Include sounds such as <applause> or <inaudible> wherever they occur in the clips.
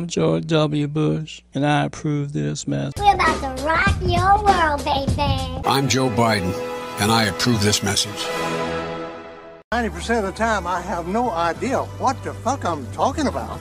I'm George W. Bush, and I approve this message. We're about to rock your world, baby. I'm Joe Biden, and I approve this message. 90% of the time, I have no idea what the fuck I'm talking about.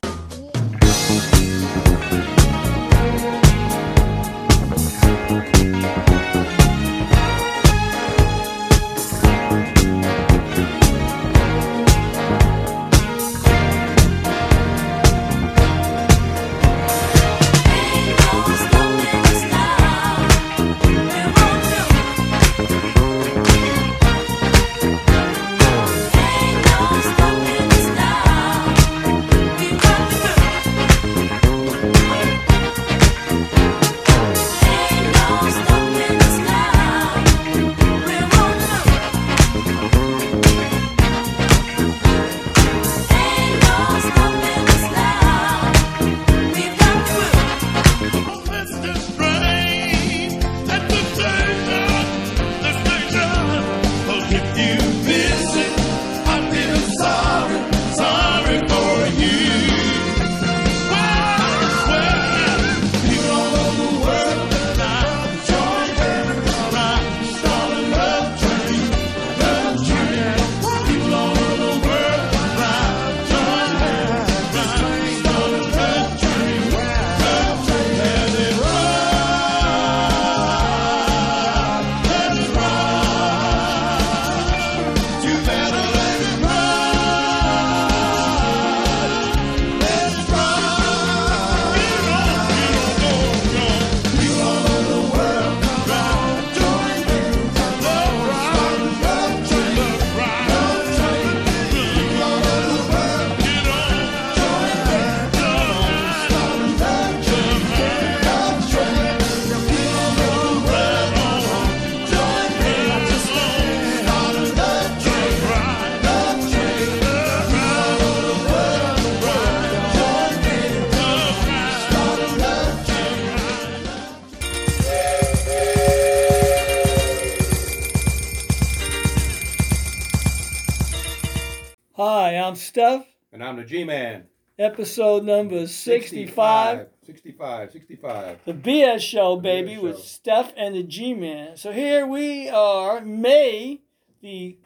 I'm Steph. And I'm the G Man. Episode number 65. 65, 65. The BS Show, The baby, BS with Show. Steph and the G Man. So here we are, May the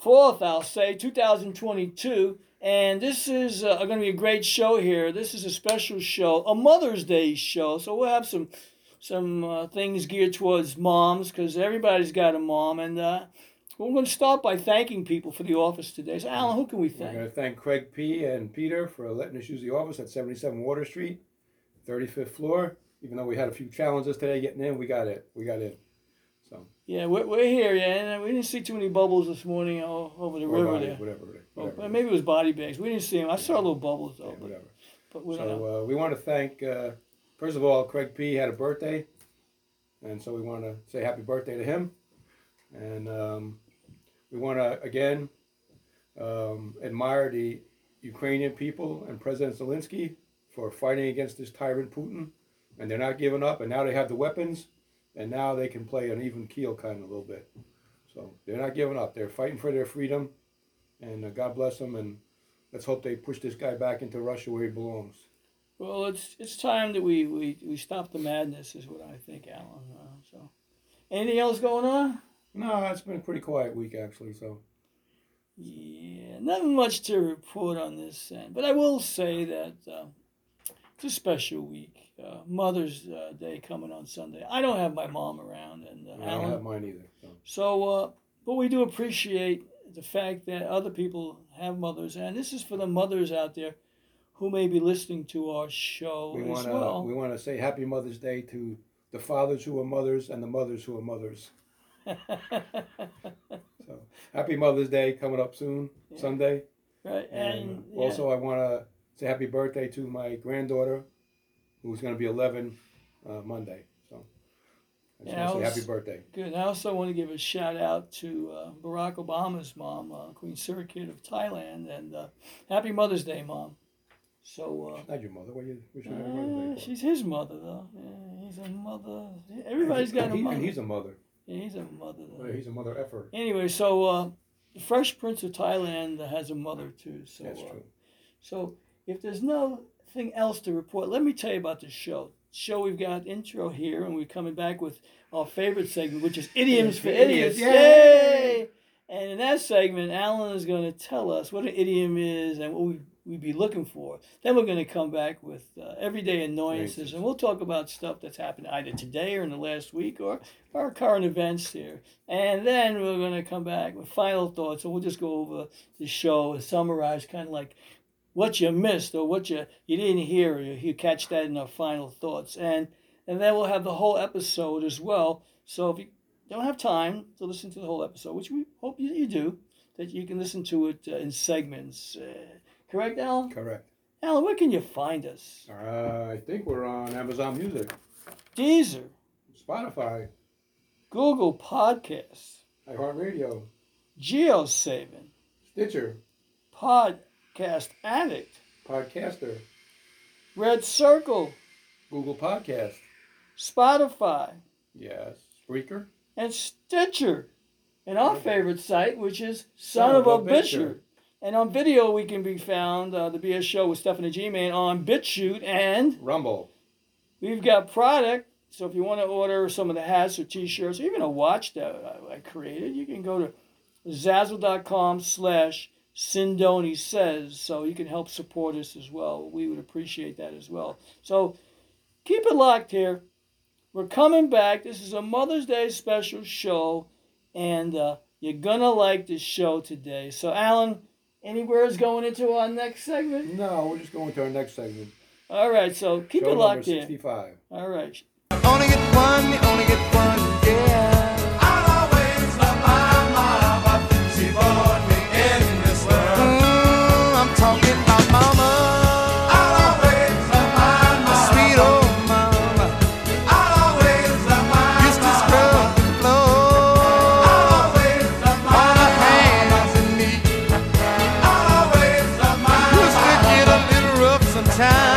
4th, I'll say, 2022. And this is uh, going to be a great show here. This is a special show, a Mother's Day show. So we'll have some some uh, things geared towards moms because everybody's got a mom. And uh, we're going to start by thanking people for the office today. So, Alan, who can we thank? We're going to thank Craig P. and Peter for letting us use the office at 77 Water Street, 35th floor. Even though we had a few challenges today getting in, we got it. We got in. So, Yeah, we're, we're here, yeah. And we didn't see too many bubbles this morning o- over the or river body, there. whatever. Oh, whatever. maybe it was body bags. We didn't see them. I saw a little bubbles though, Yeah, but, whatever. but we. So, uh, we want to thank, uh, first of all, Craig P. had a birthday. And so we want to say happy birthday to him. And um, we want to, again, um, admire the Ukrainian people and President Zelensky for fighting against this tyrant Putin. And they're not giving up. And now they have the weapons. And now they can play an even keel kind of a little bit. So they're not giving up. They're fighting for their freedom. And uh, God bless them. And let's hope they push this guy back into Russia where he belongs. Well, it's it's time that we, we, we stop the madness, is what I think, Alan. Uh, so, anything else going on? No, it's been a pretty quiet week actually. So Yeah, not much to report on this end, but I will say that uh, it's a special week. Uh, Mother's uh, Day coming on Sunday. I don't have my mom around, and uh, I don't Alan. have mine either. So. So, uh, but we do appreciate the fact that other people have mothers, and this is for the mothers out there who may be listening to our show We as want to well. we want to say Happy Mother's Day to the fathers who are mothers and the mothers who are mothers. <laughs> So Happy Mother's Day coming up soon, Yeah. Sunday. right, And, and yeah. also, I want to say happy birthday to my granddaughter, who's going to be 11 uh, Monday. So I just Yeah, want to say was- happy birthday. Good. I also want to give a shout out to uh, Barack Obama's mom, uh, Queen Sirikit of Thailand, and uh, Happy Mother's Day, mom. So Not your mother. What you wish uh, you happy uh, birthday for? she's his mother, though. Yeah, he's a mother. Everybody's got and a he- mother. And he's a mother. Yeah, he's a mother. Well, He's a mother effer. Anyway, so uh, the Fresh Prince of Thailand has a mother too. So That's uh, true. So if there's nothing else to report, let me tell you about the show. Show we've got intro here, and we're coming back with our favorite segment, which is idioms for idiots. Idiots, Yay! yay! And in that segment, Alan is going to tell us what an idiom is and what we we'd be looking for. Then we're going to come back with uh, everyday annoyances, and we'll talk about stuff that's happened either today or in the last week or our current events here. And then we're going to come back with final thoughts, and we'll just go over the show and summarize kind of like what you missed or what you, you didn't hear. You, you catch that in our final thoughts. And, and then we'll have the whole episode as well. So if you don't have time to listen to the whole episode, which we hope you, you do, that you can listen to it uh, in segments. Uh, correct, Alan? Correct. Alan, where can you find us? Uh, I think we're on Amazon Music, Deezer, Spotify, Google Podcasts, iHeartRadio, JioSaavn, Stitcher, Podcast Addict, Podcaster, Red Circle, Google Podcast. Spotify, Yes. Spreaker. and Stitcher. And our favorite site, which is Son, of, a Bitcher. And on video, we can be found, uh, the BS Show with Stephanie G Man on BitChute. And Rumble. we've got product. So if you want to order some of the hats or t shirts, or even a watch that I, I created, you can go to zazzle.com slash Sindoni says. So you can help support us as well. We would appreciate that as well. So keep it locked here. We're coming back. This is a Mother's Day special show, and uh, you're gonna like this show today. So, Alan, Anywhere is going into our next segment? No, we're just going to our next segment. All right, so keep Show it locked in. 65. All right. Only get one, only get one, yeah. time.